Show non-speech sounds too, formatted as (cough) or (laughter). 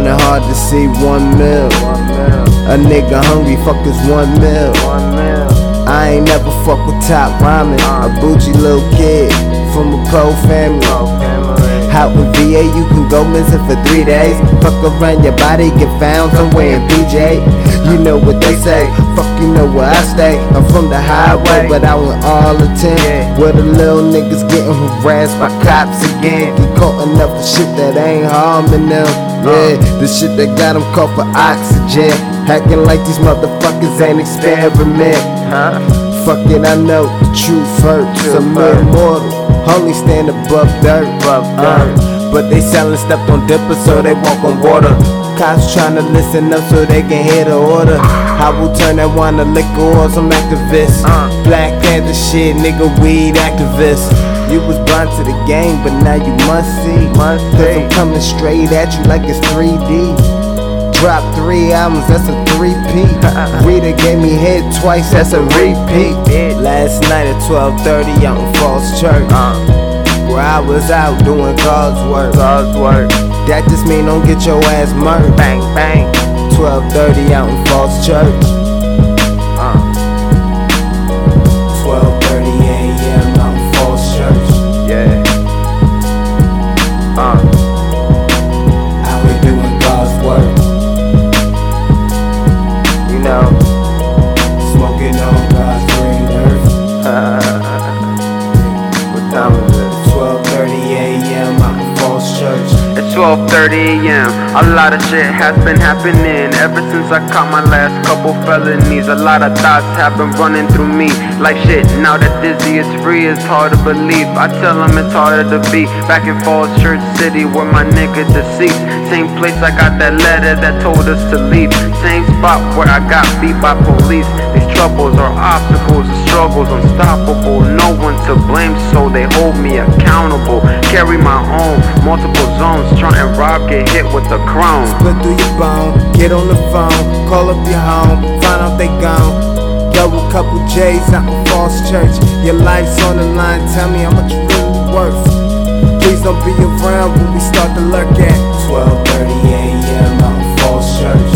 find it hard to see one meal. A nigga hungry, fuck his one meal. I ain't never fuck with top rhyming. A bougie little kid from a pro family. Out in VA, you can go missing for three days. Fuck around your body, get found somewhere in PJ. You know what they say, fuck you know where I stay. I'm from the highway, but I went all the 10. Where the little niggas getting harassed by cops again. Get caught enough for shit that ain't harming them. Yeah, the shit that got them caught for oxygen. Hacking like these motherfuckers ain't experiment. Huh? Fuck it, I know the truth hurts. I'm immortal, only stand above dirt. Uh, but they selling stuff on dipper, so they walk on water. Cops trying to listen up so they can hear the order. I will turn that wine to liquor or some activists. Uh. Black Panther shit, nigga, weed activist. You was blind to the game, but now you must see. Cause I'm coming straight at you like it's 3D. Drop three albums, that's a three-peat. (laughs) Rita gave me head twice, that's a repeat. Last night at 12:30 out in Falls Church, uh. where I was out doing God's work. God's work. That just mean don't get your ass murdered. Bang bang. 12:30 out in Falls Church. 12:30 a.m. A lot of shit has been happening ever since I caught my last couple felonies. A lot of thoughts have been running through me like shit. Now that Dizzy is free, it's hard to believe. I tell him it's harder to be back in Falls Church City where my nigga deceased. Same place I got that letter that told us to leave. Same spot where I got beat by police. These troubles are obstacles, the struggles unstoppable. No one to blame, so they hold me accountable. Carry my own multiple zones, try and rob, get hit with a crown. Split through your bone, get on the phone, call up your home, find out they gone. Double couple J's out in Falls Church. Your life's on the line, tell me how much you really worth. Please don't be around when we start to lurk at 12:30 a.m. out in Falls Church.